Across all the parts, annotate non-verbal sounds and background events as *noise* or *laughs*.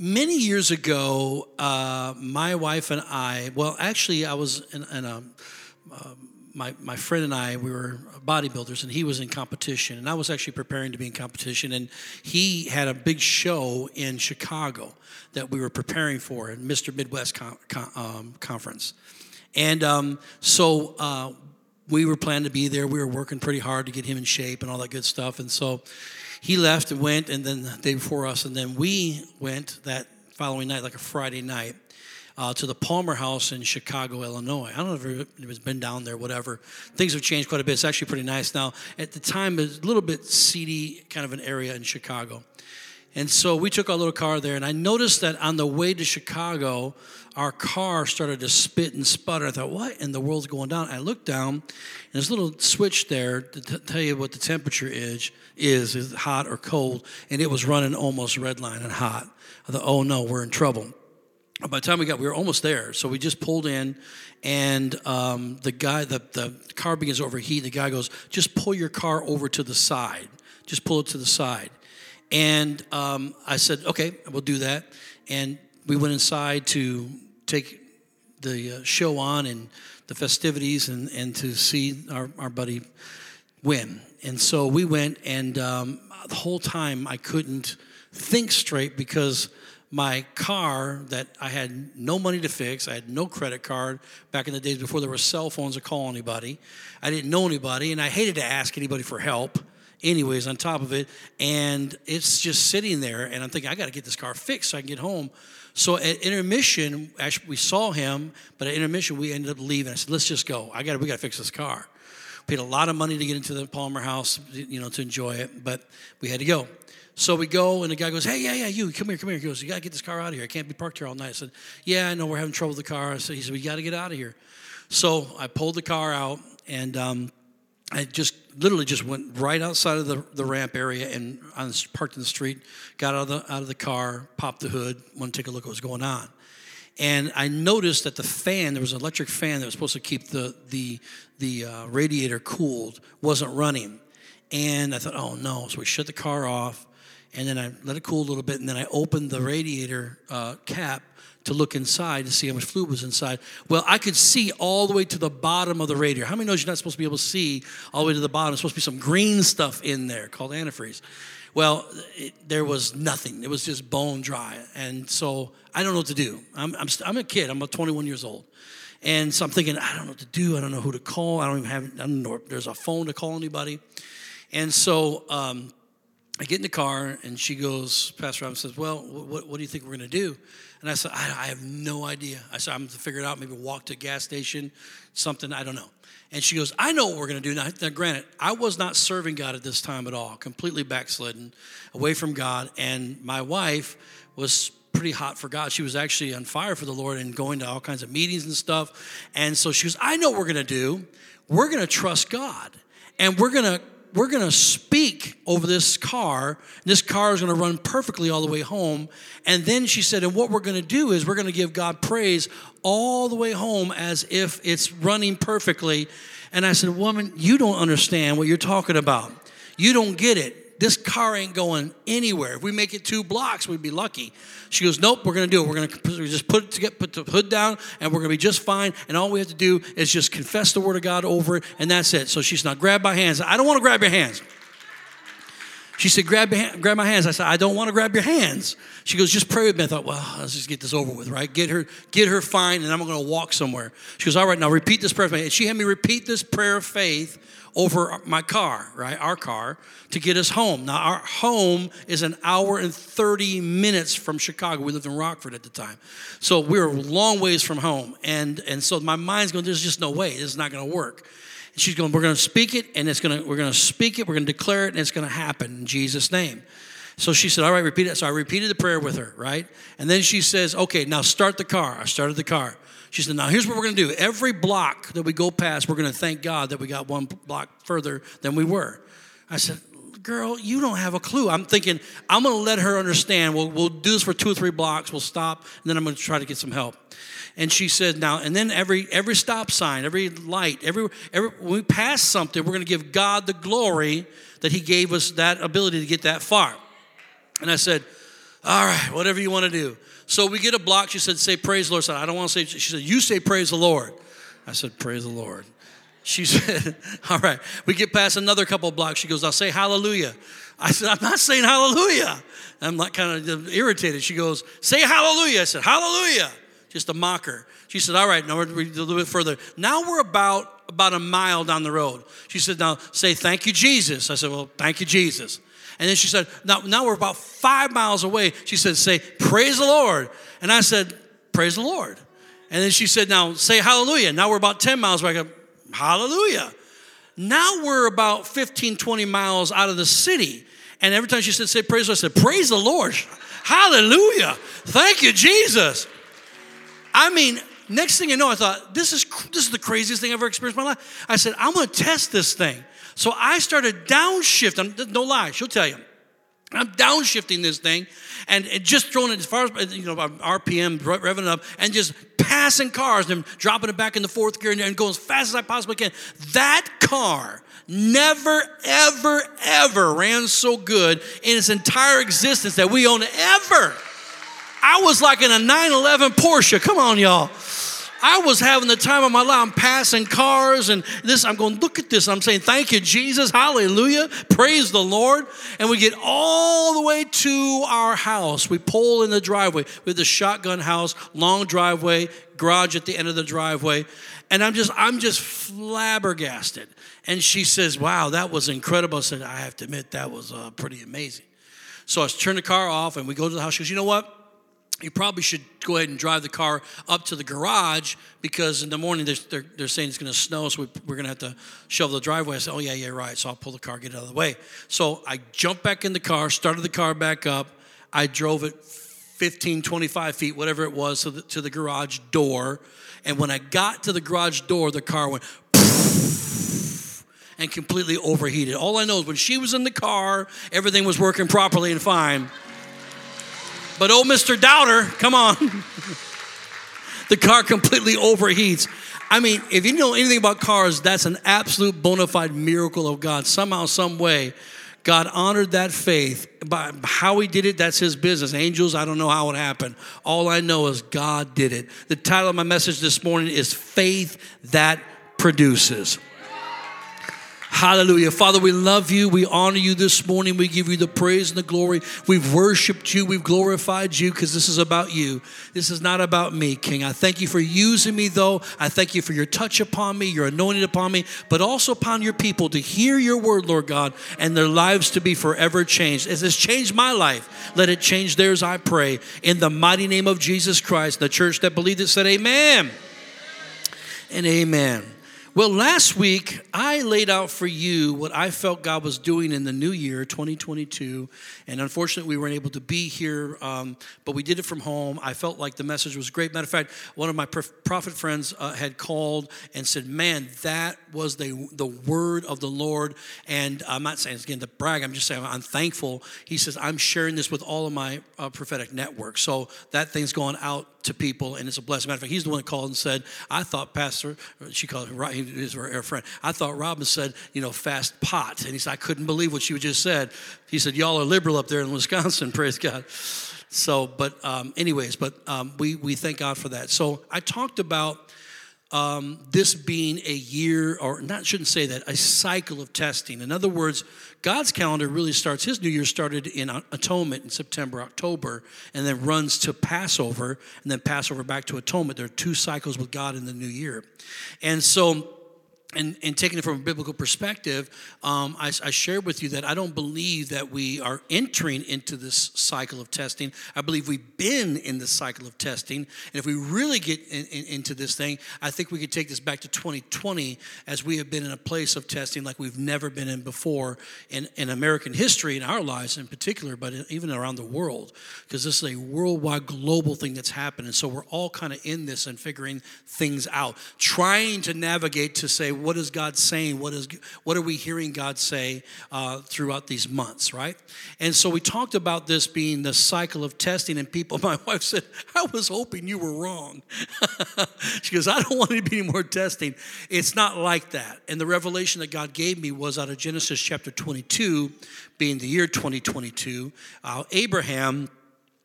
many years ago, uh, my wife and I, well, actually, I was in, in a, uh, my, my friend and I, we were bodybuilders, and he was in competition, and I was actually preparing to be in competition, and he had a big show in Chicago that we were preparing for, in Mr. Midwest con- con- um, conference, and um, so uh, we were planning to be there. We were working pretty hard to get him in shape and all that good stuff, and so he left and went, and then the day before us, and then we went that following night, like a Friday night uh, to the Palmer House in Chicago, Illinois. I don't know if it's been down there, whatever. Things have changed quite a bit. It's actually pretty nice now. At the time, it was a little bit seedy kind of an area in Chicago. And so we took our little car there, and I noticed that on the way to Chicago, our car started to spit and sputter. I thought, what in the world's going down? I looked down, and there's a little switch there to t- tell you what the temperature is, is, is hot or cold, and it was running almost red line and hot. I thought, oh no, we're in trouble by the time we got, we were almost there. So we just pulled in, and um, the guy, the, the car begins to overheat. The guy goes, just pull your car over to the side. Just pull it to the side. And um, I said, okay, we'll do that. And we went inside to take the uh, show on and the festivities and, and to see our, our buddy win. And so we went, and um, the whole time I couldn't think straight because my car that I had no money to fix. I had no credit card back in the days before there were cell phones to call anybody. I didn't know anybody, and I hated to ask anybody for help. Anyways, on top of it, and it's just sitting there, and I'm thinking I got to get this car fixed so I can get home. So at intermission, actually we saw him, but at intermission we ended up leaving. I said, "Let's just go. I got we got to fix this car." Paid a lot of money to get into the Palmer House, you know, to enjoy it, but we had to go. So we go, and the guy goes, Hey, yeah, yeah, you, come here, come here. He goes, You got to get this car out of here. I can't be parked here all night. I said, Yeah, I know, we're having trouble with the car. I said, He said, We got to get out of here. So I pulled the car out, and um, I just literally just went right outside of the, the ramp area and parked in the street, got out of the, out of the car, popped the hood, wanted to take a look at what was going on. And I noticed that the fan, there was an electric fan that was supposed to keep the, the, the uh, radiator cooled, wasn't running. And I thought, oh no. So we shut the car off and then I let it cool a little bit, and then I opened the radiator uh, cap to look inside to see how much fluid was inside. Well, I could see all the way to the bottom of the radiator. How many knows you're not supposed to be able to see all the way to the bottom? There's supposed to be some green stuff in there called antifreeze. Well, it, there was nothing. It was just bone dry. And so I don't know what to do. I'm, I'm, I'm a kid. I'm about 21 years old. And so I'm thinking, I don't know what to do. I don't know who to call. I don't even have, I don't know if there's a phone to call anybody. And so um, I get in the car and she goes, Pastor Robin says, Well, what, what do you think we're going to do? And I said, I, I, have no idea. I said, I'm going to figure it out, maybe walk to a gas station, something, I don't know. And she goes, I know what we're going to do. Now, now, granted, I was not serving God at this time at all, completely backslidden, away from God. And my wife was pretty hot for God. She was actually on fire for the Lord and going to all kinds of meetings and stuff. And so she goes, I know what we're going to do. We're going to trust God. And we're going to we're going to speak over this car. This car is going to run perfectly all the way home. And then she said, and what we're going to do is we're going to give God praise all the way home as if it's running perfectly. And I said, woman, you don't understand what you're talking about. You don't get it this car ain't going anywhere. If we make it two blocks, we'd be lucky. She goes, nope, we're going to do it. We're going to just put it to get, put the hood down, and we're going to be just fine. And all we have to do is just confess the word of God over it, and that's it. So she's not grab my hands. I don't want to grab your hands. She said, grab, grab my hands. I said, I don't want to grab your hands. She goes, just pray with me. I thought, well, let's just get this over with, right? Get her, get her fine, and I'm going to walk somewhere. She goes, all right, now repeat this prayer. And she had me repeat this prayer of faith over my car, right? Our car to get us home. Now, our home is an hour and 30 minutes from Chicago. We lived in Rockford at the time. So we were a long ways from home. And, and so my mind's going, there's just no way. This is not going to work. And she's going, we're going to speak it, and it's going to, we're going to speak it, we're going to declare it, and it's going to happen in Jesus' name. So she said, All right, repeat it. So I repeated the prayer with her, right? And then she says, Okay, now start the car. I started the car. She said, Now here's what we're going to do. Every block that we go past, we're going to thank God that we got one block further than we were. I said, Girl, you don't have a clue. I'm thinking, I'm going to let her understand. We'll, we'll do this for two or three blocks. We'll stop, and then I'm going to try to get some help. And she said, Now, and then every every stop sign, every light, every, every when we pass something, we're going to give God the glory that He gave us that ability to get that far. And I said, All right, whatever you want to do. So we get a block. She said, Say praise the Lord. I said, I don't want to say, she said, You say praise the Lord. I said, Praise the Lord. She said, *laughs* All right. We get past another couple blocks. She goes, I'll say hallelujah. I said, I'm not saying hallelujah. I'm like kind of irritated. She goes, Say hallelujah. I said, Hallelujah. Just a mocker. She said, All right, now we're a little bit further. Now we're about about a mile down the road. She said, Now say thank you, Jesus. I said, Well, thank you, Jesus. And then she said, Now, now we're about five miles away. She said, Say, praise the Lord. And I said, Praise the Lord. And then she said, Now say hallelujah. Now we're about 10 miles away. I go, Hallelujah. Now we're about 15, 20 miles out of the city. And every time she said, Say praise the Lord, I said, Praise the Lord. Hallelujah. Thank you, Jesus. I mean, next thing you know, I thought, this is, this is the craziest thing I've ever experienced in my life. I said, I'm going to test this thing. So I started downshifting. No lie, she'll tell you. I'm downshifting this thing and just throwing it as far as, uh, you know, um, RPM, revving up, and just passing cars and dropping it back in the fourth gear and going as fast as I possibly can. That car never, ever, ever ran so good in its entire existence that we own ever. I was like in a 911 Porsche. Come on, y'all. I was having the time of my life. I'm passing cars and this, I'm going, look at this. I'm saying, thank you, Jesus. Hallelujah. Praise the Lord. And we get all the way to our house. We pull in the driveway We have the shotgun house, long driveway, garage at the end of the driveway. And I'm just, I'm just flabbergasted. And she says, wow, that was incredible. I said, I have to admit, that was uh, pretty amazing. So I turn the car off and we go to the house. She goes, you know what? You probably should go ahead and drive the car up to the garage because in the morning they're, they're, they're saying it's going to snow, so we, are going to have to shovel the driveway. I said, Oh, yeah, yeah, right. So I'll pull the car, get it out of the way. So I jumped back in the car, started the car back up. I drove it 15, 25 feet, whatever it was, to the, to the garage door. And when I got to the garage door, the car went and completely overheated. All I know is when she was in the car, everything was working properly and fine. But oh, Mr. Doubter, come on. the car completely overheats. I mean, if you know anything about cars, that's an absolute bona fide miracle of God. Somehow, some way, God honored that faith. By how he did it, that's his business. Angels, I don't know how it happened. All I know is God did it. The title of my message this morning is Faith That Produces. Hallelujah. Father, we love you. We honor you this morning. We give you the praise and the glory. We've worshiped you. We've glorified you because this is about you. This is not about me, King. I thank you for using me, though. I thank you for your touch upon me, your anointing upon me, but also upon your people to hear your word, Lord God, and their lives to be forever changed. As it's changed my life, let it change theirs, I pray. In the mighty name of Jesus Christ, the church that believed it said, Amen and amen. Well, last week I laid out for you what I felt God was doing in the new year, 2022. And unfortunately, we weren't able to be here, um, but we did it from home. I felt like the message was great. Matter of fact, one of my prophet friends uh, had called and said, Man, that was the, the word of the Lord. And I'm not saying it's again to brag, I'm just saying I'm thankful. He says, I'm sharing this with all of my uh, prophetic network. So that thing's going out to people, and it's a blessing. Matter of fact, he's the one that called and said, I thought Pastor, she called him, he is her friend, I thought Robin said, you know, fast pot. And he said, I couldn't believe what she just said. He said, Y'all are liberal up there in Wisconsin, *laughs* praise God. So, but, um, anyways, but um, we, we thank God for that. So, I talked about um, this being a year, or not, shouldn't say that, a cycle of testing. In other words, God's calendar really starts, his new year started in atonement in September, October, and then runs to Passover, and then Passover back to atonement. There are two cycles with God in the new year. And so, and, and taking it from a biblical perspective, um, I, I, shared with you that I don't believe that we are entering into this cycle of testing. I believe we've been in the cycle of testing. And if we really get in, in, into this thing, I think we could take this back to 2020 as we have been in a place of testing like we've never been in before in, in American history, in our lives in particular, but even around the world, because this is a worldwide global thing that's happening. So we're all kind of in this and figuring things out, trying to navigate to say, what is God saying? What is what are we hearing God say uh, throughout these months, right? And so we talked about this being the cycle of testing, and people. *laughs* My wife said, "I was hoping you were wrong." *laughs* she goes, "I don't want to be any more testing." It's not like that. And the revelation that God gave me was out of Genesis chapter 22, being the year 2022. Uh, Abraham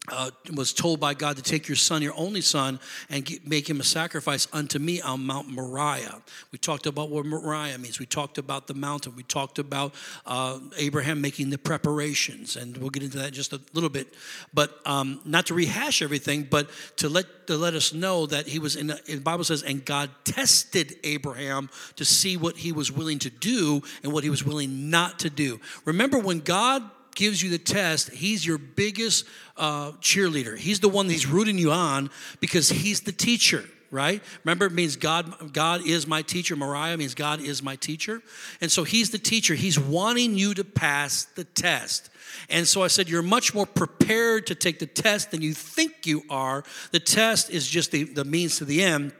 uh, was told by God to take your son, your only son, and get, make him a sacrifice unto me on Mount Moriah. We talked about what Moriah means. We talked about the mountain. We talked about uh, Abraham making the preparations, and we'll get into that just a little bit. But um, not to rehash everything, but to let to let us know that he was in. The Bible says, and God tested Abraham to see what he was willing to do and what he was willing not to do. Remember when God gives you the test, he's your biggest uh, cheerleader. He's the one he's rooting you on because he's the teacher right? Remember, it means God, God is my teacher. Moriah means God is my teacher. And so he's the teacher. He's wanting you to pass the test. And so I said, You're much more prepared to take the test than you think you are. The test is just the, the means to the end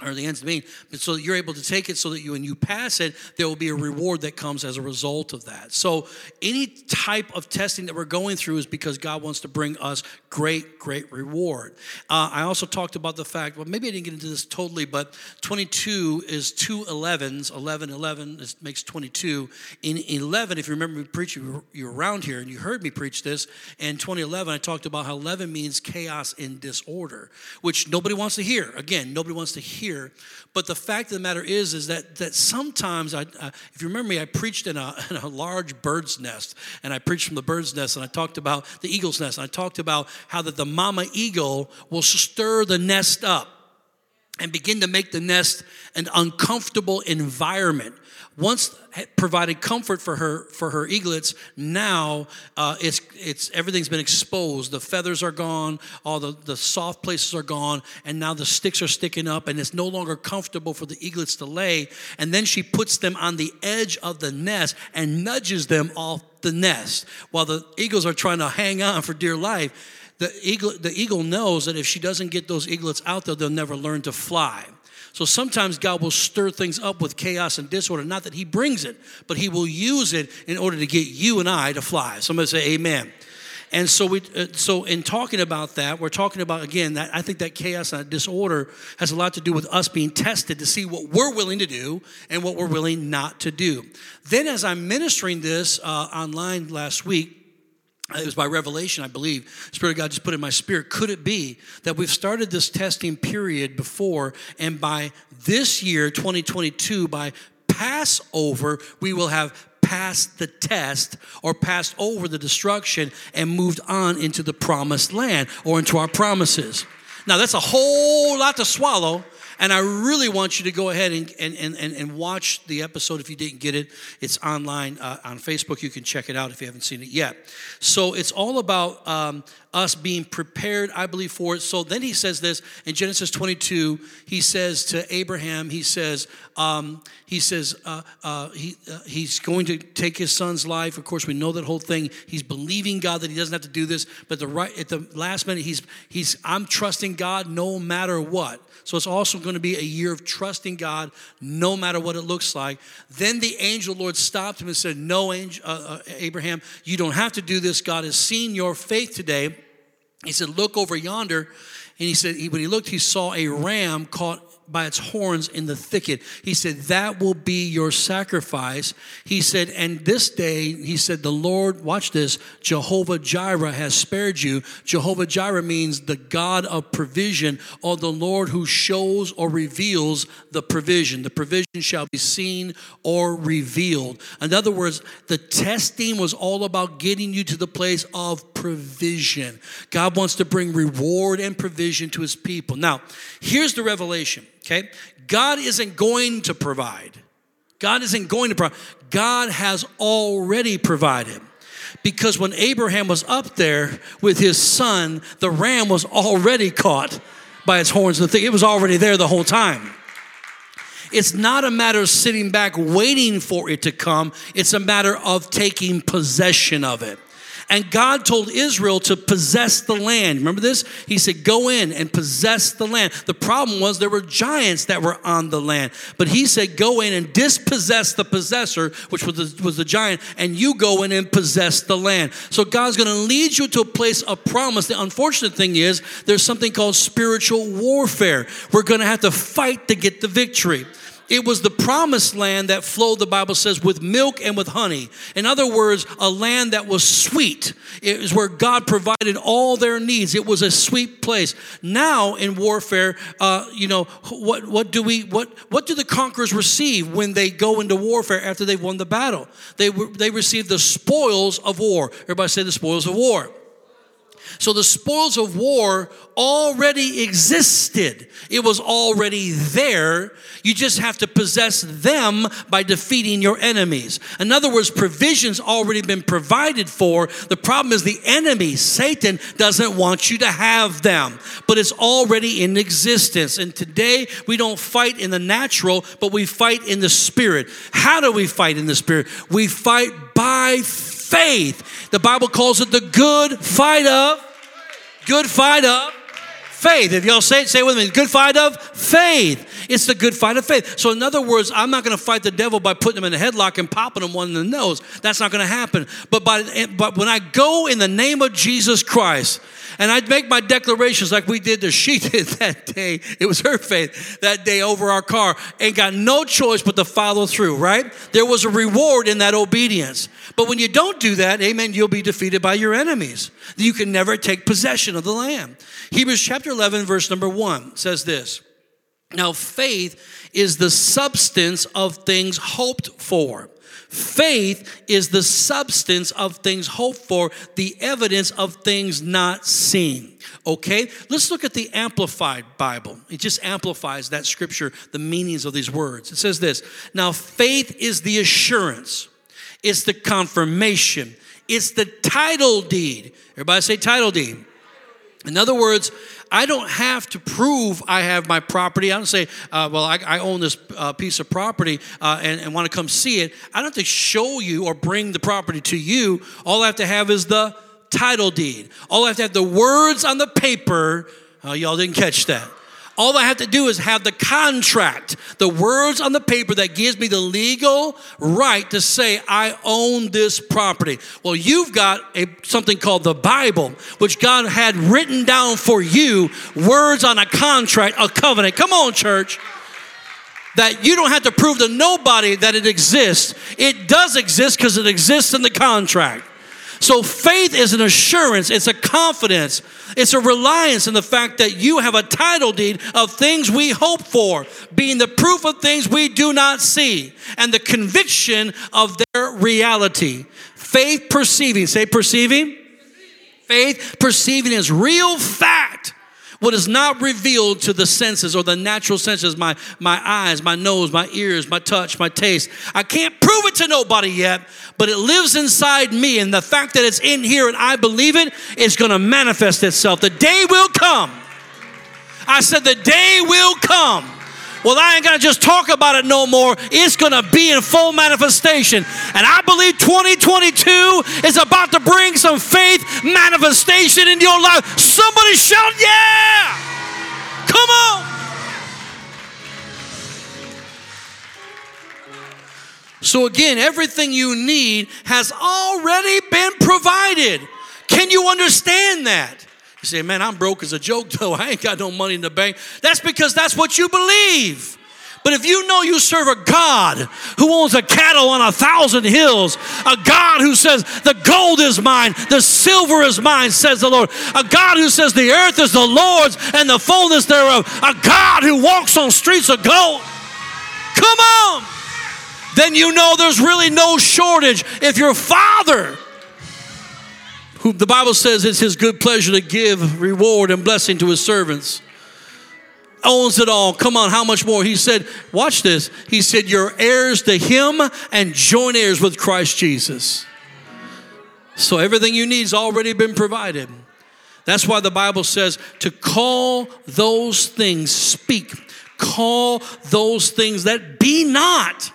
or the ends the mean, but so that you're able to take it so that you, when you pass it, there will be a reward that comes as a result of that. So, any type of testing that we're going through is because God wants to bring us great, great reward. Uh, I also talked about the fact, well, maybe I didn't get into this totally, but 22 is two 11s. 11, 11 is, makes 22. In 11, if you remember me preaching, you you were around here and you heard me preach this. In 2011, I talked about how 11 means chaos and disorder, which nobody wants to hear. Again, nobody wants to hear here. But the fact of the matter is, is that that sometimes I, uh, if you remember me, I preached in a, *laughs* in a large bird's nest, and I preached from the bird's nest, and I talked about the eagle's nest, and I talked about how that the mama eagle will stir the nest up and begin to make the nest an uncomfortable environment once provided comfort for her for her eaglets now uh, it's it's everything's been exposed. The feathers are gone all the, the soft places are gone and now the sticks are sticking up and it's no longer comfortable for the eaglets to lay. And then she puts them on the edge of the nest and nudges them off the nest. While the eagles are trying to hang on for dear life the eagle, the eagle knows that if she doesn't get those eaglets out there, they'll never learn to fly. So sometimes God will stir things up with chaos and disorder. Not that He brings it, but He will use it in order to get you and I to fly. Somebody say, Amen. And so we, uh, so in talking about that, we're talking about again that I think that chaos and that disorder has a lot to do with us being tested to see what we're willing to do and what we're willing not to do. Then, as I'm ministering this uh, online last week, it was by revelation, I believe. Spirit of God just put in my spirit. Could it be that we've started this testing period before, and by this year, 2022, by Passover, we will have passed the test or passed over the destruction and moved on into the promised land or into our promises? Now, that's a whole lot to swallow. And I really want you to go ahead and, and, and, and watch the episode if you didn't get it. It's online uh, on Facebook. You can check it out if you haven't seen it yet. So it's all about um, us being prepared, I believe, for it. So then he says this in Genesis 22. He says to Abraham, he says, um, he says uh, uh, he, uh, he's going to take his son's life. Of course, we know that whole thing. He's believing God that he doesn't have to do this, but the right at the last minute, he's he's I'm trusting God no matter what. So it's also going to be a year of trusting God no matter what it looks like. Then the angel Lord stopped him and said, No, angel, uh, uh, Abraham, you don't have to do this. God has seen your faith today. He said, Look over yonder. And he said, when he looked, he saw a ram caught by its horns in the thicket. He said, That will be your sacrifice. He said, And this day, he said, The Lord, watch this, Jehovah Jireh has spared you. Jehovah Jireh means the God of provision, or the Lord who shows or reveals the provision. The provision shall be seen or revealed. In other words, the testing was all about getting you to the place of provision. God wants to bring reward and provision to his people. Now, here's the revelation okay? God isn't going to provide. God isn't going to provide. God has already provided. Because when Abraham was up there with his son, the ram was already caught by its horns. It was already there the whole time. It's not a matter of sitting back waiting for it to come, it's a matter of taking possession of it. And God told Israel to possess the land. Remember this? He said, Go in and possess the land. The problem was there were giants that were on the land. But he said, Go in and dispossess the possessor, which was the, was the giant, and you go in and possess the land. So God's going to lead you to a place of promise. The unfortunate thing is, there's something called spiritual warfare. We're going to have to fight to get the victory It was the promised land that flowed, the Bible says, with milk and with honey. In other words, a land that was sweet. It was where God provided all their needs. It was a sweet place. Now in warfare, uh, you know, what, what do we, what, what do the conquerors receive when they go into warfare after they've won the battle? They, they receive the spoils of war. Everybody say the spoils of war. So the spoils of war already existed. It was already there. You just have to possess them by defeating your enemies. In other words, provisions already been provided for. The problem is the enemy, Satan, doesn't want you to have them, but it's already in existence. And today we don't fight in the natural, but we fight in the spirit. How do we fight in the spirit? We fight by faith. The Bible calls it the good fight of good fight of faith. If y'all say it, say it with me. Good fight of faith. It's the good fight of faith. So, in other words, I'm not going to fight the devil by putting him in a headlock and popping him one in the nose. That's not going to happen. But by but when I go in the name of Jesus Christ, and I'd make my declarations like we did that she *laughs* did that day. It was her faith that day over our car and got no choice but to follow through, right? There was a reward in that obedience. But when you don't do that, amen, you'll be defeated by your enemies. You can never take possession of the land. Hebrews chapter 11, verse number 1 says this Now, faith is the substance of things hoped for Faith is the substance of things hoped for, the evidence of things not seen. Okay? Let's look at the Amplified Bible. It just amplifies that scripture, the meanings of these words. It says this Now, faith is the assurance, it's the confirmation, it's the title deed. Everybody say title deed. In other words, I don't have to prove I have my property. I don't say, uh, well, I, I, own this uh, piece of property uh, and, and want to come see it. I don't have to show you or bring the property to you. All I have to have is the title deed. All I have to have the words on the paper. Oh, y'all didn't catch that. All I have to do is have the contract, the words on the paper that gives me the legal right to say I own this property. Well, you've got a, something called the Bible, which God had written down for you, words on a contract, a covenant. Come on, church that you don't have to prove to nobody that it exists. It does exist because it exists in the contract. So faith is an assurance, it's a confidence, it's a reliance in the fact that you have a title deed of things we hope for, being the proof of things we do not see, and the conviction of their reality. Faith perceiving, say perceiving. Faith perceiving is real fact what is not revealed to the senses or the natural senses my, my eyes, my nose, my ears, my touch, my taste. I can't prove it to nobody yet, but it lives inside me. And the fact that it's in here and I believe it is going to manifest itself. The day will come. I said, the day will come well, I ain't gonna just talk about it no more. It's gonna be in full manifestation. And I believe 2022 is about to bring some faith manifestation in your life. Somebody shout, yeah! Come on! So, again, everything you need has already been provided. Can you understand that? You say, man, I'm broke as a joke, *laughs* though. I ain't got no money in the bank. That's because that's what you believe. But if you know you serve a God who owns a cattle on a thousand hills, a God who says, The gold is mine, the silver is mine, says the Lord, a God who says, The earth is the Lord's and the fullness thereof, a God who walks on streets of gold, come on, then you know there's really no shortage. If your father who the Bible says it's his good pleasure to give reward and blessing to his servants. Owns it all. Come on, how much more? He said, watch this. He said, You're heirs to him and joint heirs with Christ Jesus. So everything you need has already been provided. That's why the Bible says to call those things, speak, call those things that be not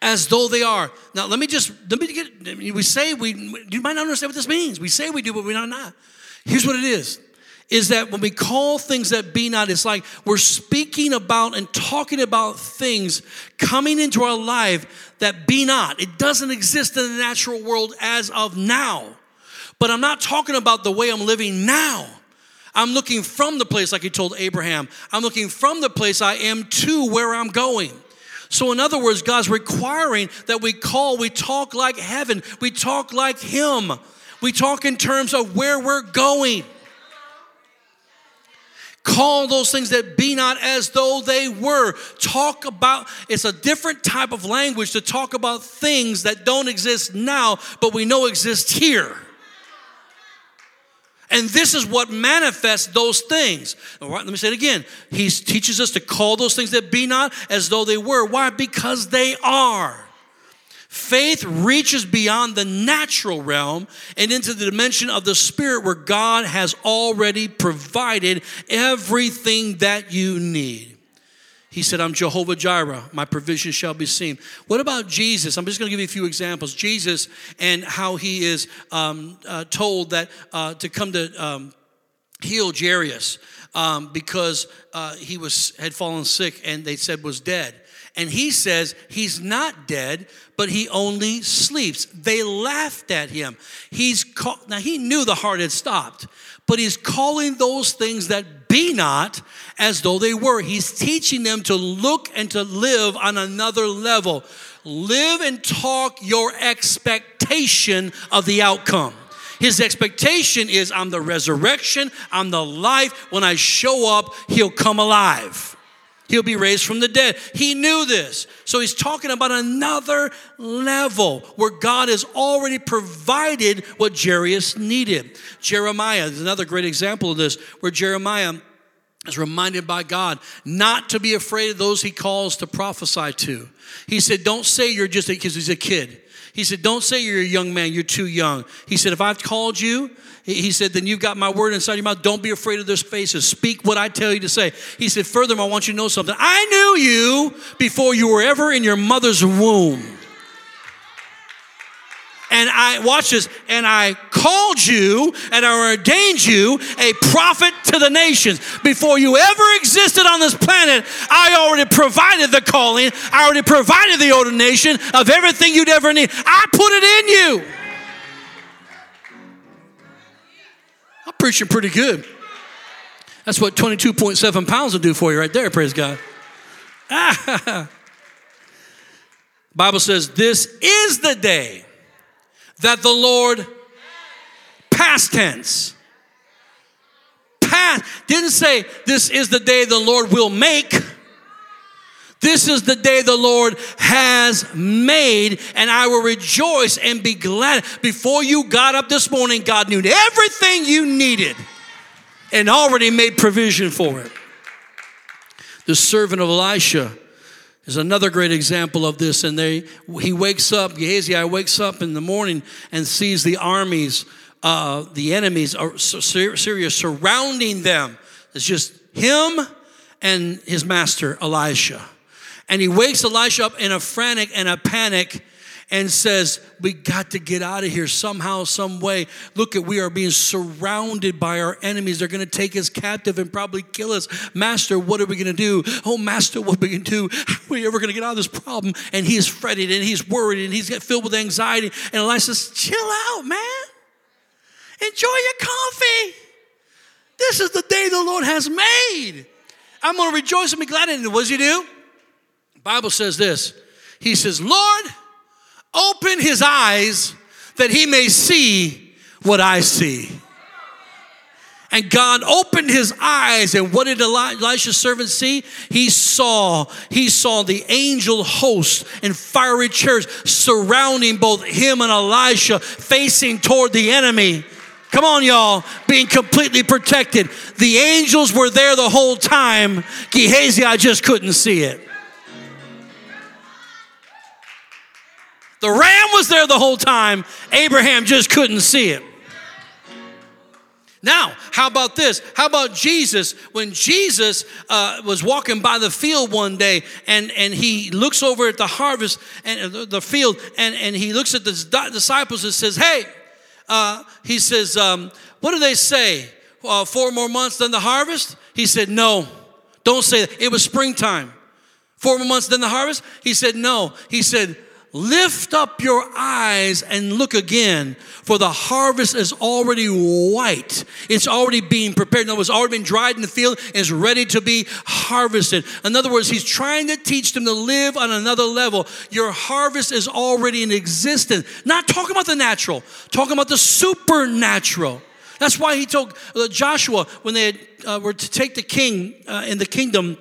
as though they are. Now, let me just, let me get, we say we, you might not understand what this means. We say we do, but we're not. not. Here's what it is is that when we call things that be not, it's like we're speaking about and talking about things coming into our life that be not. It doesn't exist in the natural world as of now. But I'm not talking about the way I'm living now. I'm looking from the place, like he told Abraham. I'm looking from the place I am to where I'm going. So, in other words, God's requiring that we call, we talk like heaven, we talk like Him, we talk in terms of where we're going. Call those things that be not as though they were. Talk about, it's a different type of language to talk about things that don't exist now, but we know exist here. And this is what manifests those things. All right, let me say it again. He teaches us to call those things that be not as though they were. Why? Because they are. Faith reaches beyond the natural realm and into the dimension of the spirit where God has already provided everything that you need. He said, I'm Jehovah Jireh, my provision shall be seen. What about Jesus? I'm just going to give you a few examples. Jesus and how he is um, uh, told that uh, to come to um, heal Jairus um, because uh, he was had fallen sick and they said was dead. And he says he's not dead, but he only sleeps. They laughed at him. He's now he knew the heart had stopped, but he's calling those things that be not as though they were. He's teaching them to look and to live on another level. Live and talk your expectation of the outcome. His expectation is I'm the resurrection, I'm the life. When I show up, he'll come alive. He'll be raised from the dead. He knew this. So he's talking about another level where God has already provided what Jairus needed. Jeremiah is another great example of this, where Jeremiah is reminded by God not to be afraid of those he calls to prophesy to. He said, Don't say you're just because he's a kid. He said, Don't say you're a young man, you're too young. He said, If I've called you, he said, Then you've got my word inside your mouth. Don't be afraid of their faces. Speak what I tell you to say. He said, Furthermore, I want you to know something. I knew you before you were ever in your mother's womb. And I, watch this, and I called you and I ordained you a prophet to the nations. Before you ever existed on this planet, I already provided the calling, I already provided the ordination of everything you'd ever need. I put it in you. I'm preaching pretty good. That's what 22.7 pounds will do for you right there, praise God. *laughs* Bible says, This is the day that the Lord, past tense, past, didn't say, This is the day the Lord will make. This is the day the Lord has made, and I will rejoice and be glad. Before you got up this morning, God knew everything you needed and already made provision for it. The servant of Elisha is another great example of this. And they, he wakes up, Gehazi wakes up in the morning and sees the armies, uh, the enemies, of Syria surrounding them. It's just him and his master, Elisha. And he wakes Elisha up in a frantic and a panic and says, We got to get out of here somehow, some way. Look at we are being surrounded by our enemies. They're going to take us captive and probably kill us. Master, what are we going to do? Oh, Master, what are we going to do? How are we ever going to get out of this problem? And he's fretted and he's worried and he's filled with anxiety. And Elisha says, Chill out, man. Enjoy your coffee. This is the day the Lord has made. I'm going to rejoice and be glad in it. What does he do? Bible says this. He says, Lord, open his eyes that he may see what I see. And God opened his eyes, and what did Elisha's servant see? He saw, he saw the angel host and fiery chariots surrounding both him and Elisha, facing toward the enemy. Come on, y'all, being completely protected. The angels were there the whole time. Gehazi, I just couldn't see it. The ram was there the whole time. Abraham just couldn't see it. Now, how about this? How about Jesus? When Jesus uh, was walking by the field one day and, and he looks over at the harvest and uh, the field and, and he looks at the disciples and says, Hey, uh, he says, um, What do they say? Uh, four more months than the harvest? He said, No, don't say that. It was springtime. Four more months than the harvest? He said, No. He said, Lift up your eyes and look again, for the harvest is already white. It's already being prepared. No, it's already been dried in the field and is ready to be harvested. In other words, he's trying to teach them to live on another level. Your harvest is already in existence. Not talking about the natural, talking about the supernatural. That's why he told uh, Joshua when they uh, were to take the king uh, in the kingdom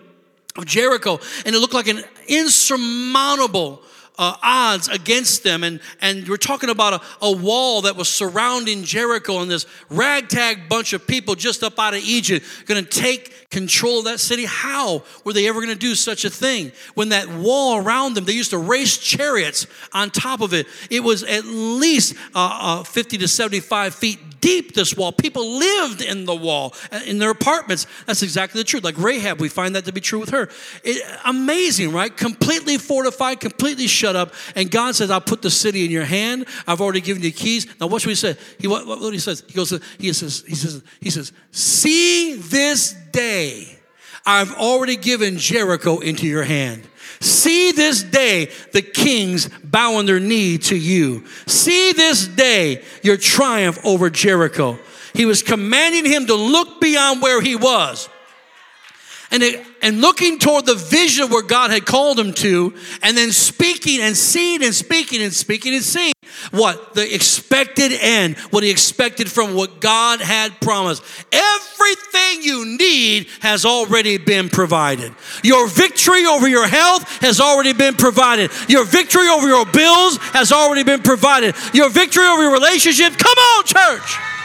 of Jericho, and it looked like an insurmountable uh, odds against them. And, and we're talking about a, a wall that was surrounding Jericho and this ragtag bunch of people just up out of Egypt going to take control of that city. How were they ever going to do such a thing? When that wall around them, they used to race chariots on top of it. It was at least uh, uh, 50 to 75 feet deep, this wall. People lived in the wall, uh, in their apartments. That's exactly the truth. Like Rahab, we find that to be true with her. It, amazing, right? Completely fortified, completely shut up. And God says, I'll put the city in your hand. I've already given you keys. Now, what should we say? He, what, what he says? He goes, he says, he says, he says, see this day, I've already given Jericho into your hand. See this day the kings bowing their knee to you. See this day your triumph over Jericho. He was commanding him to look beyond where he was and, it, and looking toward the vision where God had called him to, and then speaking and seeing and speaking and speaking and seeing what the expected end, what he expected from what God had promised. Everything you need has already been provided. Your victory over your health has already been provided. Your victory over your bills has already been provided. Your victory over your relationship. Come on, church.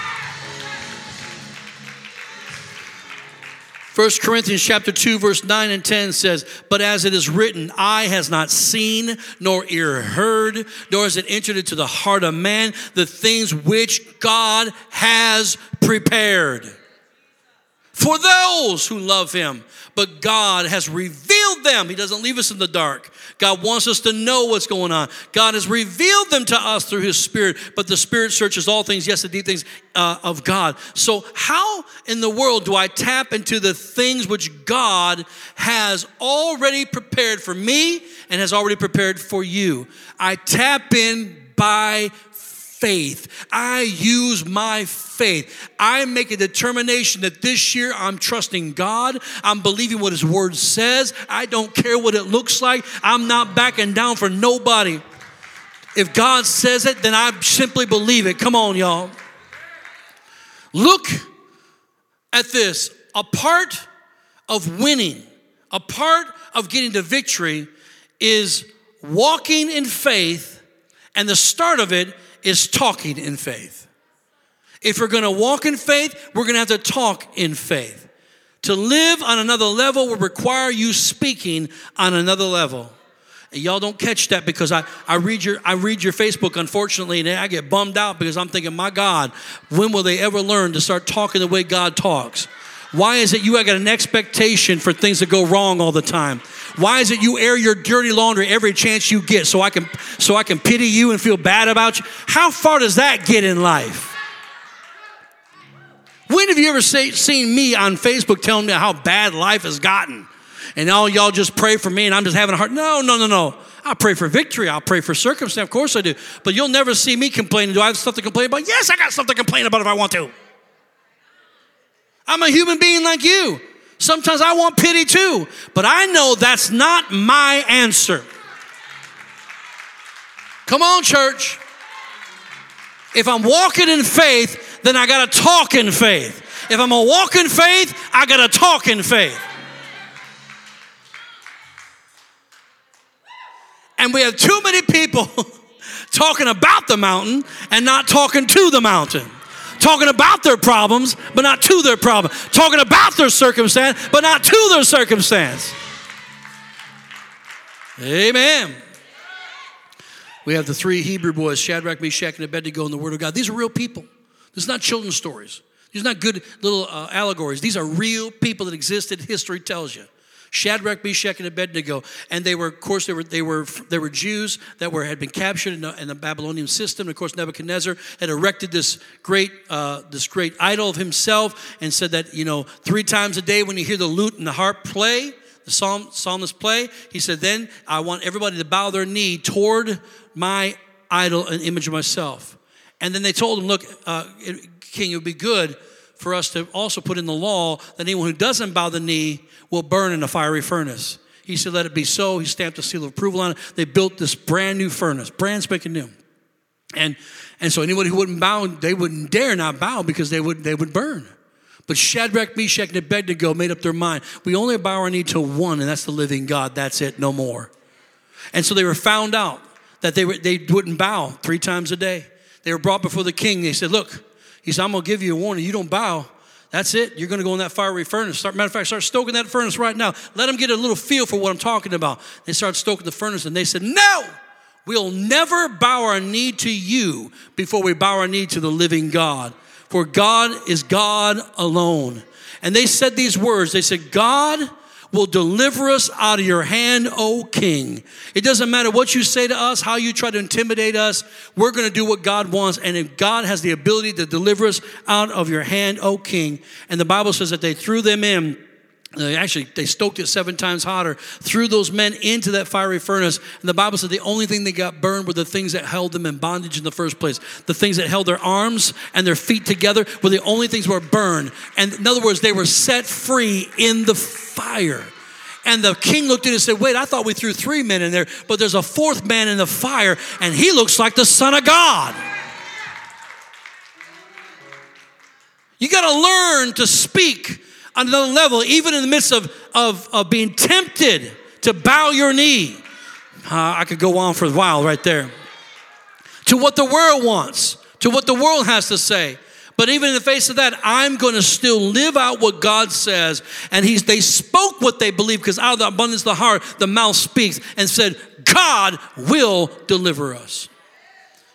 1 Corinthians chapter 2 verse 9 and 10 says, "But as it is written, eye has not seen nor ear heard, nor has it entered into the heart of man the things which God has prepared for those who love him." But God has revealed them. He doesn't leave us in the dark. God wants us to know what's going on. God has revealed them to us through His Spirit, but the Spirit searches all things, yes, the deep things uh, of God. So, how in the world do I tap into the things which God has already prepared for me and has already prepared for you? I tap in by faith. I use my faith. I make a determination that this year I'm trusting God. I'm believing what His Word says. I don't care what it looks like. I'm not backing down for nobody. If God says it, then I simply believe it. Come on, y'all. Look at this. A part of winning, a part of getting to victory is walking in faith, and the start of it is talking in faith. If we're gonna walk in faith, we're gonna have to talk in faith. To live on another level will require you speaking on another level. And y'all don't catch that because I, I read your I read your Facebook unfortunately and I get bummed out because I'm thinking, my God, when will they ever learn to start talking the way God talks? Why is it you have got an expectation for things to go wrong all the time? Why is it you air your dirty laundry every chance you get so I can so I can pity you and feel bad about you? How far does that get in life? When have you ever say, seen me on Facebook telling me how bad life has gotten? And all y'all just pray for me and I'm just having a heart. No, no, no, no. I pray for victory. I'll pray for circumstance. Of course I do. But you'll never see me complaining. Do I have stuff to complain about? Yes, I got stuff to complain about if I want to. I'm a human being like you. Sometimes I want pity too, but I know that's not my answer. Come on, church. If I'm walking in faith, then I got to talk in faith. If I'm a walk in faith, I got to talk in faith. And we have too many people *laughs* talking about the mountain and not talking to the mountain talking about their problems, but not to their problem, talking about their circumstance, but not to their circumstance. Amen. We have the three Hebrew boys, Shadrach, Meshach, and Abednego, in the Word of God. These are real people. This is not children's stories. These are not good little uh, allegories. These are real people that existed. History tells you. Shadrach, Meshach, and Abednego, and they were, of course, they were they were they were Jews that were had been captured in the, in the Babylonian system. And of course, Nebuchadnezzar had erected this great uh, this great idol of himself and said that you know three times a day when you hear the lute and the harp play, The psalm, psalmist play. He said, Then I want everybody to bow their knee toward my idol and image of myself. And then they told him, Look, uh, King, it would be good for us to also put in the law that anyone who doesn't bow the knee will burn in a fiery furnace. He said, Let it be so. He stamped a seal of approval on it. They built this brand new furnace, brand spanking new. And, and so anybody who wouldn't bow, they wouldn't dare not bow because they would, they would burn. But Shadrach, Meshach, and Abednego made up their mind. We only bow our knee to one, and that's the living God. That's it, no more. And so they were found out that they, were, they wouldn't bow three times a day. They were brought before the king. They said, Look, he said, I'm going to give you a warning. You don't bow. That's it. You're going to go in that fiery furnace. Start, matter of fact, start stoking that furnace right now. Let them get a little feel for what I'm talking about. They started stoking the furnace, and they said, No, we'll never bow our knee to you before we bow our knee to the living God for God is God alone. And they said these words they said, God will deliver us out of your hand, O King. It doesn't matter what you say to us, how you try to intimidate us, we're going to do what God wants. And if God has the ability to deliver us out of your hand, O King. And the Bible says that they threw them in actually, they stoked it seven times hotter, threw those men into that fiery furnace. And the Bible said the only thing they got burned were the things that held them in bondage in the first place. The things that held their arms and their feet together were the only things were burned. And in other words, they were set free in the fire. And the king looked at it and said, Wait, I thought we threw three men in there, but there's a fourth man in the fire, and he looks like the Son of God. You got to learn to speak another level, even in the midst of, of, of being tempted to bow your knee. Uh, I could go on for a while right there. To what the world wants, to what the world has to say. But even in the face of that, I'm going to still live out what God says. And he's, they spoke what they believe because out of the abundance of the heart, the mouth speaks and said, God will deliver us.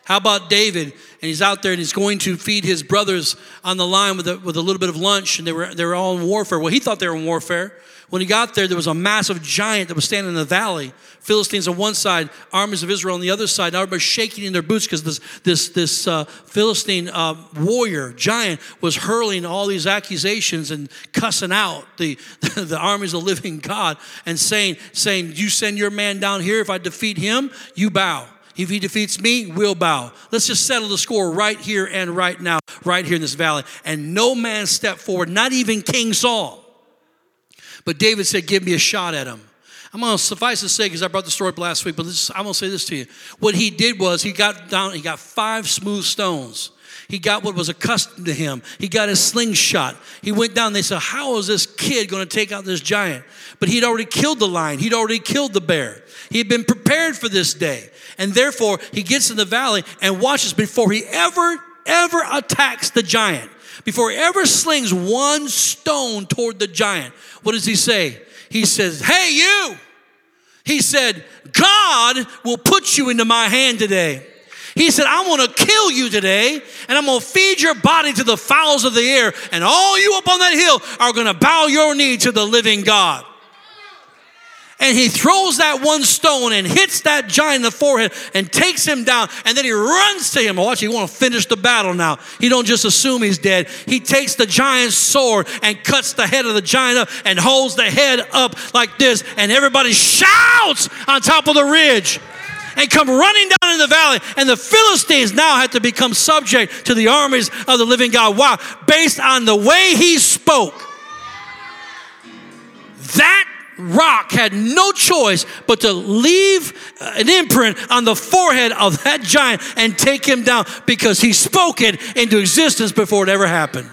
How about David? And he's out there and he's going to feed his brothers on the line with a, with a little bit of lunch, and they were, they were all in warfare. Well, he thought they were in warfare. When he got there, there was a massive giant that was standing in the valley. Philistines on one side, armies of Israel on the other side. Now everybody's shaking in their boots because this, this, this uh, Philistine uh, warrior, giant, was hurling all these accusations and cussing out the, *laughs* the armies of the living God and saying, saying, You send your man down here. If I defeat him, you bow. If he defeats me, we'll bow. Let's just settle the score right here and right now, right here in this valley. And no man stepped forward, not even King Saul. But David said, Give me a shot at him. I'm to suffice to say, because I brought the story up last week, but this, I'm to say this to you. What he did was he got down, he got five smooth stones. He got what was accustomed to him. He got his slingshot. He went down. They said, How is this kid going to take out this giant? But he'd already killed the lion, he'd already killed the bear. He had been prepared for this day. And therefore, he gets in the valley and watches before he ever, ever attacks the giant, before he ever slings one stone toward the giant. What does he say? He says, Hey, you! He said, God will put you into my hand today. He said, I'm to kill you today, and I'm to feed your body to the fowls of the air, and all you up on that hill are to bow your knee to the living God and he throws that one stone and hits that giant in the forehead and takes him down and then he runs to him oh, watch he want to finish the battle now he don't just assume he's dead he takes the giant's sword and cuts the head of the giant up and holds the head up like this and everybody shouts on top of the ridge and come running down in the valley. And the Philistines now had to become subject to the armies of the living God. Why? Based on the way he spoke. That rock had no choice but to leave uh, an imprint on the forehead of that giant and take him down because he spoke it into existence before it ever happened.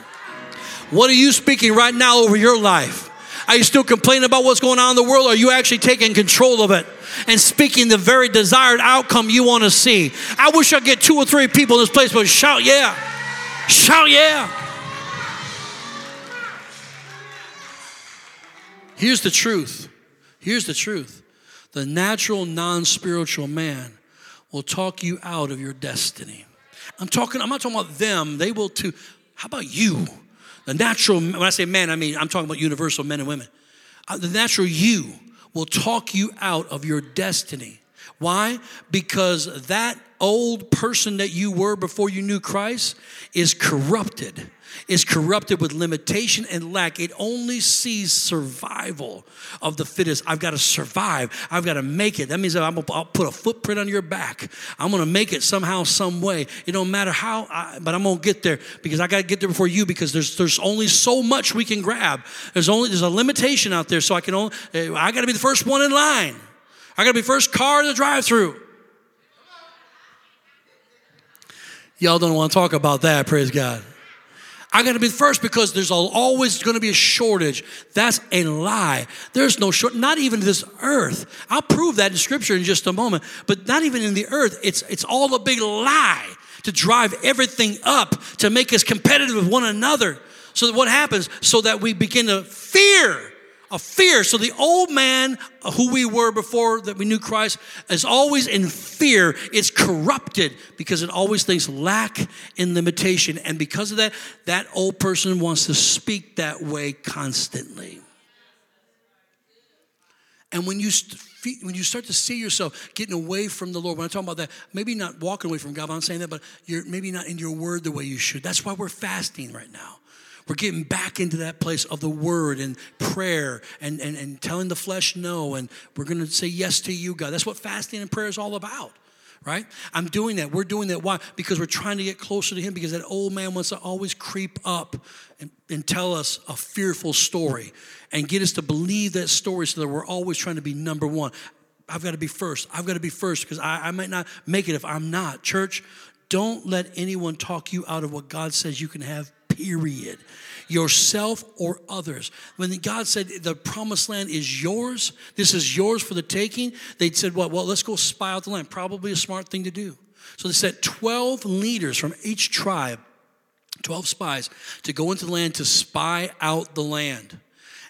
What are you speaking right now over your life? Are you still complaining about what's going on in the world? Or are you actually taking control of it and speaking the very desired outcome you want to see? I wish I get two or three people in this place but shout, yeah. Shout, yeah. Here's the truth. Here's the truth. The natural, non spiritual man will talk you out of your destiny. I'm talking, I'm not talking about them, they will too. How about you? The natural, when I say man, I mean, I'm talking about universal men and women. Uh, the natural you will talk you out of your destiny. Why? Because that old person that you were before you knew Christ is corrupted is corrupted with limitation and lack. It only sees survival of the fittest. I've got to survive. I've got to make it. That means I'm gonna, put a footprint on your back. I'm going to make it somehow, some way. It don't matter how, I, but I'm going to get there because I got to get there before you because there's there's only so much we can grab. There's only there's a limitation out there. So I can only I got to be the first one in line. I got to be first car in the drive-through. Y'all don't want to talk about that, praise God. I got to be first because there's always going to be a shortage. That's a lie. There's no short, not even this earth. I'll prove that in scripture in just a moment, but not even in the earth. It's, it's all a big lie to drive everything up, to make us competitive with one another. So that what happens? So that we begin to fear a fear. So the old man, uh, who we were before that we knew Christ, is always in fear. It's corrupted because it always thinks lack in limitation. And because of that, that old person wants to speak that way constantly. And when you when you start to see yourself getting away from the Lord, when I'm talking about that, maybe not walking away from God, I'm saying that, but you're maybe not in your word the way you should. That's why we're fasting right now. We're getting back into that place of the word and prayer and, and, and telling the flesh no. And we're going to say yes to you, God. That's what fasting and prayer is all about right? I'm doing that. We're doing that. Why? Because we're trying to get closer to Him because that old man wants to always creep up and, and, tell us a fearful story and get us to believe that story so that we're always trying to be number one. I've got to be first. I've got to be first because I, I might not make it if I'm not. Church, don't let anyone talk you out of what God says you can have period. Yourself or others. When God said the promised land is yours, this is yours for the taking, they said, Well, well, let's go spy out the land. Probably a smart thing to do. So they sent 12 leaders from each tribe, 12 spies, to go into the land to spy out the land.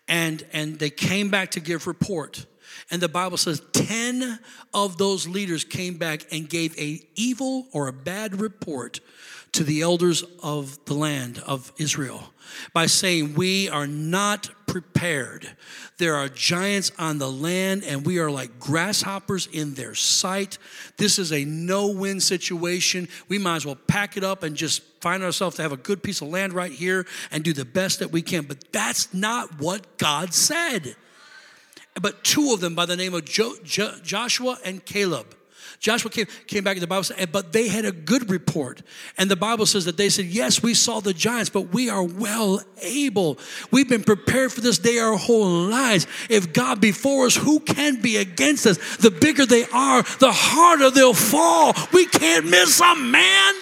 And, and they came back to give report. And the Bible says 10 of those leaders came back and gave a evil or a bad report to the elders of the land of Israel by saying, We are not prepared. There are giants on the land, and we are like grasshoppers in their sight. This is a no win situation. We might as well pack it up and just find ourselves to have a good piece of land right here and do the best that we can. But that's not what God said. But two of them, by the name of jo- jo- Joshua and Caleb, Joshua came, came back in the Bible, said, but they had a good report. And the Bible says that they said, Yes, we saw the giants, but we are well able. We've been prepared for this day our whole lives. If God be for us, who can be against us? The bigger they are, the harder they'll fall. We can't miss them, man.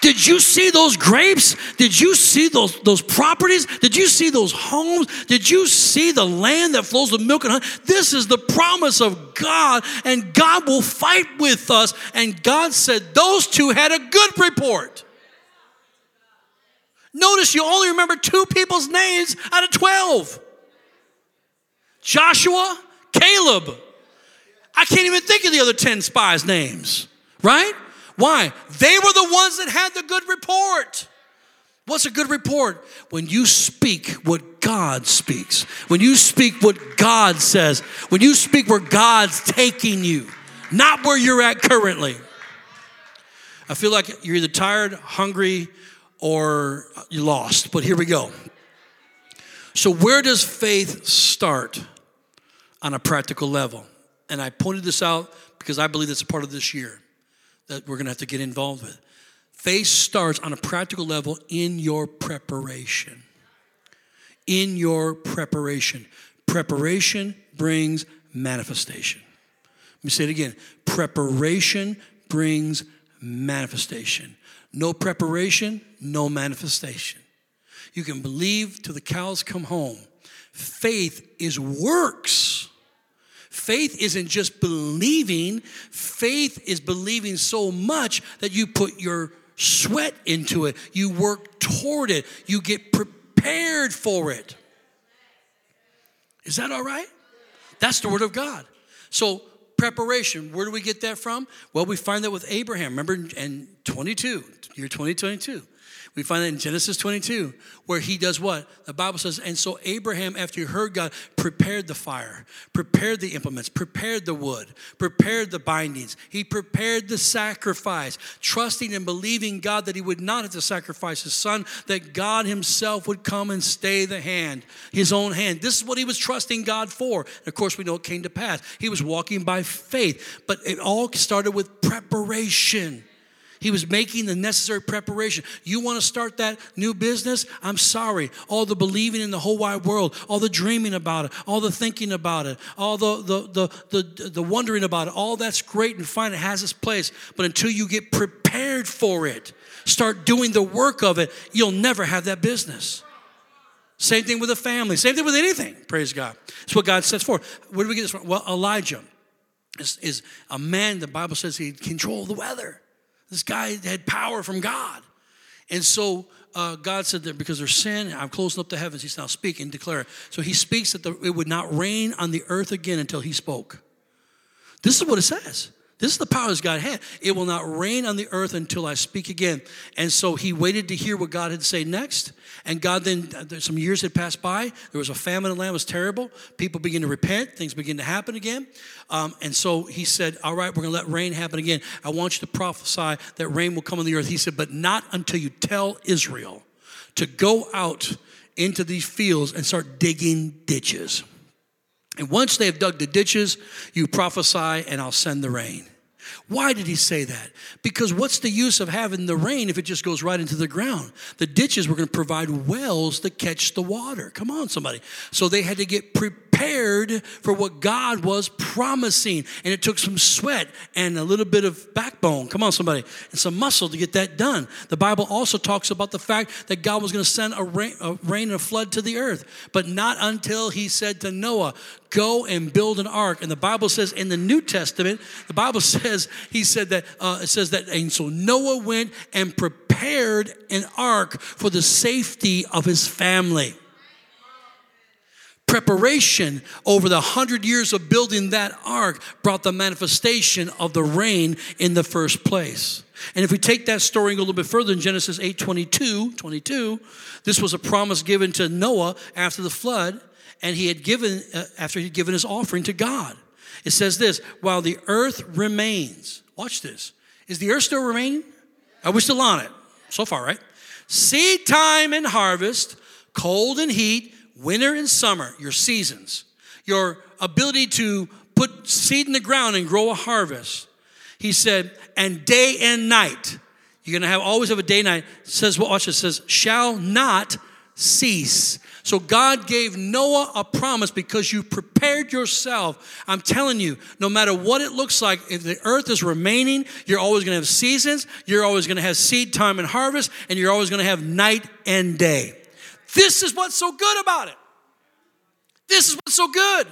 Did you see those grapes? Did you see those, those properties? Did you see those homes? Did you see the land that flows with milk and honey? This is the promise of God, and God will fight with us. And God said those two had a good report. Notice you only remember two people's names out of 12 Joshua, Caleb. I can't even think of the other 10 spies' names, right? Why? They were the ones that had the good report. What's a good report? When you speak what God speaks, when you speak what God says, when you speak where God's taking you, not where you're at currently. I feel like you're either tired, hungry, or you lost, but here we go. So, where does faith start on a practical level? And I pointed this out because I believe it's a part of this year that we're going to have to get involved with. Faith starts on a practical level in your preparation. In your preparation. Preparation brings manifestation. Let me say it again. Preparation brings manifestation. No preparation, no manifestation. You can believe till the cows come home. Faith is works. Faith isn't just believing, faith is believing so much that you put your sweat into it, you work toward it, you get prepared for it. Is that all right? That's the Word of God. So, preparation, where do we get that from? Well, we find that with Abraham. Remember in 22, year 2022, We find that in Genesis 22, where he does what? The Bible says, and so Abraham, after he heard God, prepared the fire, prepared the implements, prepared the wood, prepared the bindings. He prepared the sacrifice, trusting and believing God that he would not have to sacrifice his son, that God himself would come and stay the hand, his own hand. This is what he was trusting God for. And of course, we know it came to pass. He was walking by faith, but it all started with preparation. He was making the necessary preparation. You want to start that new business? I'm sorry. All the believing in the whole wide world, all the dreaming about it, all the thinking about it, all the, the, the, the, the wondering about it, all that's great and fine. It has its place. But until you get prepared for it, start doing the work of it, you'll never have that business. Same thing with a family, same thing with anything, praise God. That's what God sets for. Where do we get this from? Well, Elijah is, is a man, the Bible says he controlled the weather. This guy had power from God. And so uh, God said that because there's sin, I'm closing up the heavens. He's now speaking, declare. So he speaks that the, it would not rain on the earth again until he spoke. This is what it says. This is the power that God had. It will not rain on the earth until I speak again. And so he waited to hear what God had to say next. And God then, uh, some years had passed by. There was a famine in the land, it was terrible. People began to repent, things began to happen again. Um, and so he said, All right, we're going to let rain happen again. I want you to prophesy that rain will come on the earth. He said, But not until you tell Israel to go out into these fields and start digging ditches. And once they have dug the ditches, you prophesy, and I'll send the rain. Why did he say that? Because what's the use of having the rain if it just goes right into the ground? The ditches were going to provide wells that catch the water. Come on, somebody. So they had to get prepared for what God was promising. And it took some sweat and a little bit of backbone. Come on, somebody. And some muscle to get that done. The Bible also talks about the fact that God was going to send a rain, a rain and a flood to the earth, but not until he said to Noah, go and build an ark. And the Bible says in the New Testament, the Bible *laughs* says, he said that, uh, it says that, and so Noah went and prepared an ark for the safety of his family. Preparation over the hundred years of building that ark brought the manifestation of the rain in the first place. And if we take that story a little bit further in Genesis 8 22, 22, this was a promise given to Noah after the flood and he had given, uh, after he'd given his offering to God. It says this while the earth remains, watch this. Is the earth still remaining? Are we still on it? So far, right? Seed time and harvest, cold and heat, winter and summer, your seasons, your ability to put seed in the ground and grow a harvest. He said, and day and night. You're gonna have always have a day night. It says, watch this says, shall not cease. So God gave Noah a promise because you prepared yourself. I'm telling you, no matter what it looks like, if the earth is remaining, you're always going to have seasons, you're always going to have seed time and harvest, and you're always going to have night and day. This is what's so good about it. This is what's so good.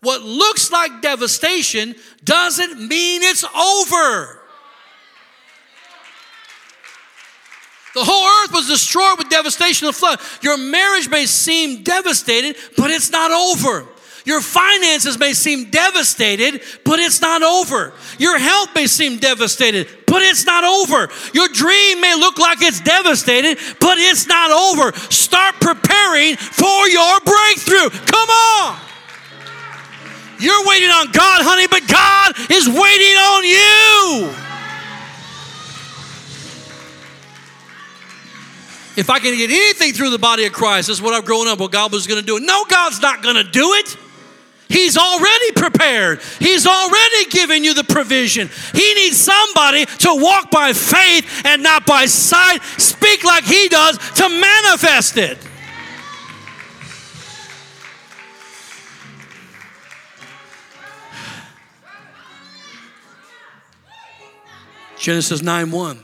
What looks like devastation doesn't mean it's over. The whole earth was destroyed with devastation of flood. Your marriage may seem devastated, but it's not over. Your finances may seem devastated, but it's not over. Your health may seem devastated, but it's not over. Your dream may look like it's devastated, but it's not over. Start preparing for your breakthrough. Come on. You're waiting on God, honey, but God is waiting on you. If I can get anything through the body of Christ, that's what I've grown up, what God was going to do. No, God's not going to do it. He's already prepared. He's already given you the provision. He needs somebody to walk by faith and not by sight, speak like He does to manifest it. Genesis 9 1.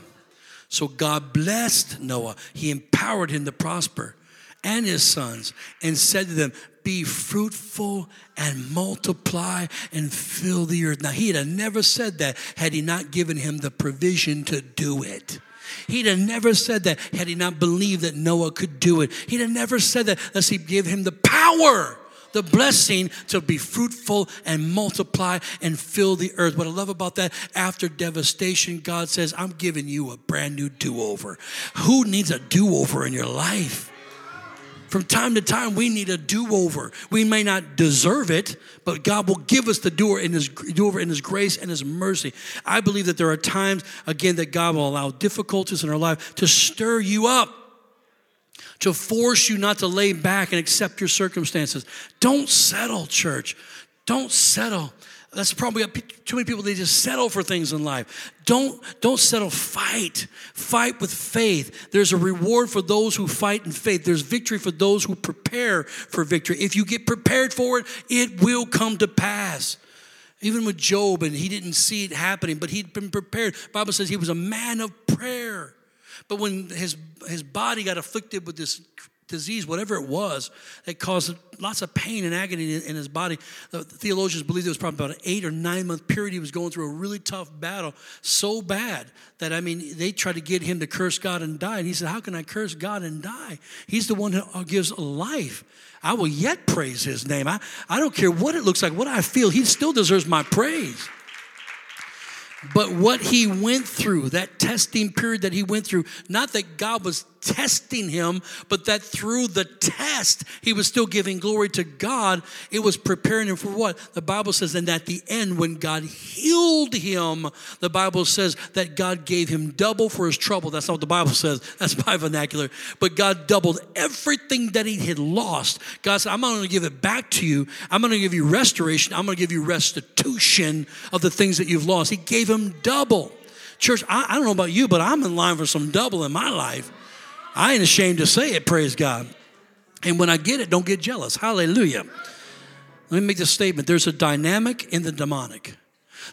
So God blessed Noah. He empowered him to prosper and his sons and said to them, Be fruitful and multiply and fill the earth. Now, he'd have never said that had he not given him the provision to do it. He'd have never said that had he not believed that Noah could do it. He'd have never said that unless he gave him the power the blessing to be fruitful and multiply and fill the earth. What I love about that, after devastation, God says, I'm giving you a brand new do over. Who needs a do over in your life? From time to time, we need a do over. We may not deserve it, but God will give us the do over in His grace and His mercy. I believe that there are times, again, that God will allow difficulties in our life to stir you up, to force you not to lay back and accept your circumstances. Don't settle, church. Don't settle. That's the problem. We probably too many people. They just settle for things in life. Don't don't settle. Fight, fight with faith. There's a reward for those who fight in faith. There's victory for those who prepare for victory. If you get prepared for it, it will come to pass. Even with Job, and he didn't see it happening, but he'd been prepared. Bible says he was a man of prayer. But when his his body got afflicted with this disease, whatever it was, that caused lots of pain and agony in, his body. The theologians believe it was probably about an eight or nine month period. He was going through a really tough battle, so bad that, I mean, they tried to get him to curse God and die. And he said, How can I curse God and die? He's the one who gives life. I will yet praise his name. I, I don't care what it looks like, what I feel, he still deserves my praise. But what he went through, that testing period that he went through, not that God was testing him, but that through the test, he was still giving glory to God. It was preparing him for what? The Bible says, and at the end, when God healed him, the Bible says that God gave him double for his trouble. That's not what the Bible says, that's my vernacular. But God doubled everything that he had lost. God said, I'm not going to give it back to you, I'm going to give you restoration, I'm going to give you restitution of the things that you've lost. He gave him double. Church, I, I don't know about you, but I'm in line for some double in my life. I ain't ashamed to say it, praise God. And when I get it, don't get jealous. Hallelujah. Let me make this statement there's a dynamic in the demonic.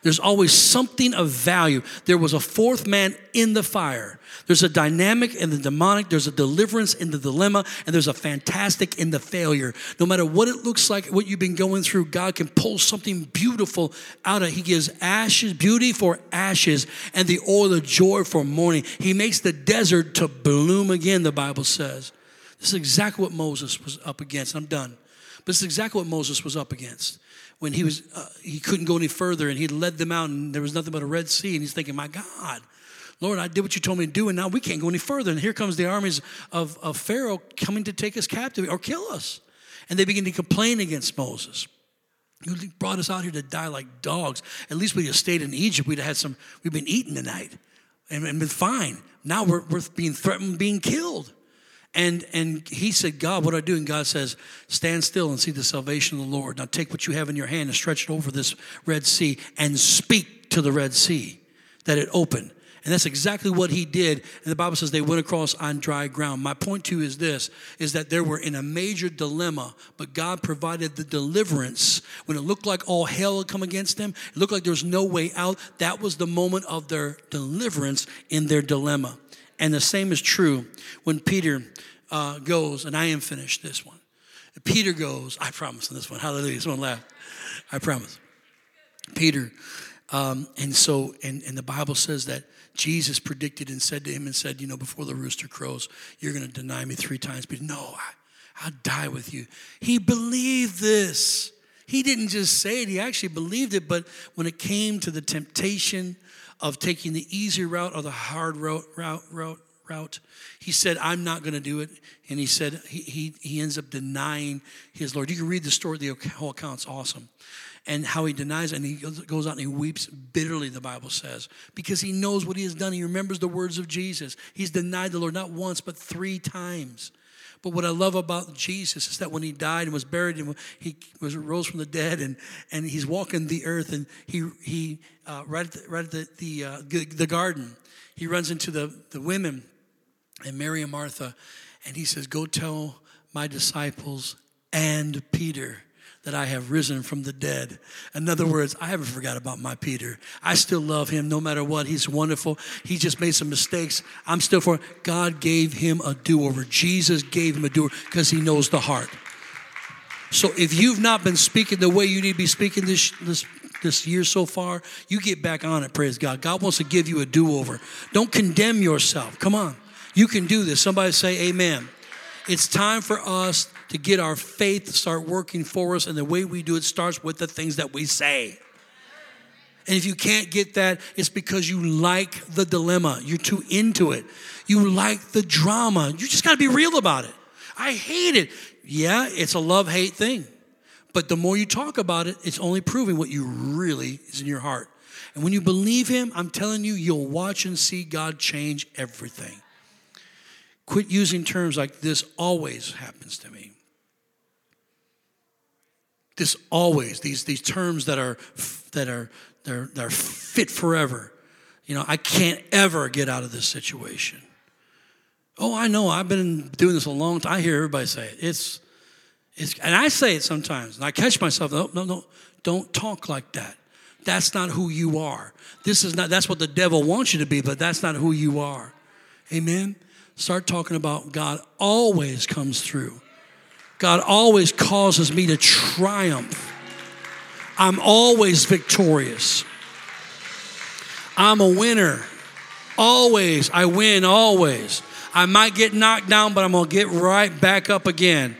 There's always something of value. There was a fourth man in the fire. There's a dynamic in the demonic, there's a deliverance in the dilemma, and there's a fantastic in the failure. No matter what it looks like, what you've been going through, God can pull something beautiful out of it. He gives ashes, beauty for ashes, and the oil of joy for mourning. He makes the desert to bloom again, the Bible says. This is exactly what Moses was up against. I'm done. But this is exactly what Moses was up against when he was uh, he couldn't go any further and he led them out and there was nothing but a red sea and he's thinking my god lord i did what you told me to do and now we can't go any further and here comes the armies of, of pharaoh coming to take us captive or kill us and they begin to complain against moses you brought us out here to die like dogs at least we'd have stayed in egypt we'd have had some we've been eating tonight and, and been fine now we're, we're being threatened being killed and, and he said, God, what do I do? And God says, Stand still and see the salvation of the Lord. Now take what you have in your hand and stretch it over this Red Sea and speak to the Red Sea that it opened. And that's exactly what he did. And the Bible says they went across on dry ground. My point to you is this is that they were in a major dilemma, but God provided the deliverance. When it looked like all hell had come against them, it looked like there was no way out. That was the moment of their deliverance in their dilemma. And the same is true when Peter uh, goes, and I am finished this one. Peter goes, I promise on this one. Hallelujah. Someone laugh. I promise. Peter, um, and so, and, and the Bible says that Jesus predicted and said to him and said, You know, before the rooster crows, you're going to deny me three times. But no, I, I'll die with you. He believed this. He didn't just say it, he actually believed it. But when it came to the temptation, of taking the easy route or the hard route, route, route, route. He said, I'm not going to do it. And he said, he, he, he ends up denying his Lord. You can read the story, the whole account's awesome. And how he denies it, and he goes out and he weeps bitterly, the Bible says, because he knows what he has done. He remembers the words of Jesus. He's denied the Lord not once, but three times. But what I love about Jesus is that when he died and was buried and he was rose from the dead and, and he's walking the earth and he, he uh, right at the, right at the, the, uh, the garden, he runs into the, the women and Mary and Martha and he says, Go tell my disciples and Peter that I have risen from the dead. In other words, I haven't forgot about my Peter. I still love him no matter what. He's wonderful. He just made some mistakes. I'm still for God gave him a do-over. Jesus gave him a do-over because he knows the heart. So if you've not been speaking the way you need to be speaking this, this this year so far, you get back on it, praise God. God wants to give you a do-over. Don't condemn yourself. Come on. You can do this. Somebody say amen. It's time for us to get our faith to start working for us. And the way we do it starts with the things that we say. And if you can't get that, it's because you like the dilemma. You're too into it. You like the drama. You just got to be real about it. I hate it. Yeah, it's a love hate thing. But the more you talk about it, it's only proving what you really is in your heart. And when you believe Him, I'm telling you, you'll watch and see God change everything. Quit using terms like this always happens to me. This always, these, these terms that are, that are, they're, they're fit forever. You know, I can't ever get out of this situation. Oh, I know. I've been doing this a long time. I hear everybody say it. It's, it's, and I say it sometimes, and I catch myself. No, no, no. Don't talk like that. That's not who you are. This is not. That's what the devil wants you to be, but that's not who you are. Amen. Start talking about God always comes through. God always causes me to triumph. I'm always victorious. I'm a winner. Always. I win always. I might get knocked down, but I'm going to get right back up again.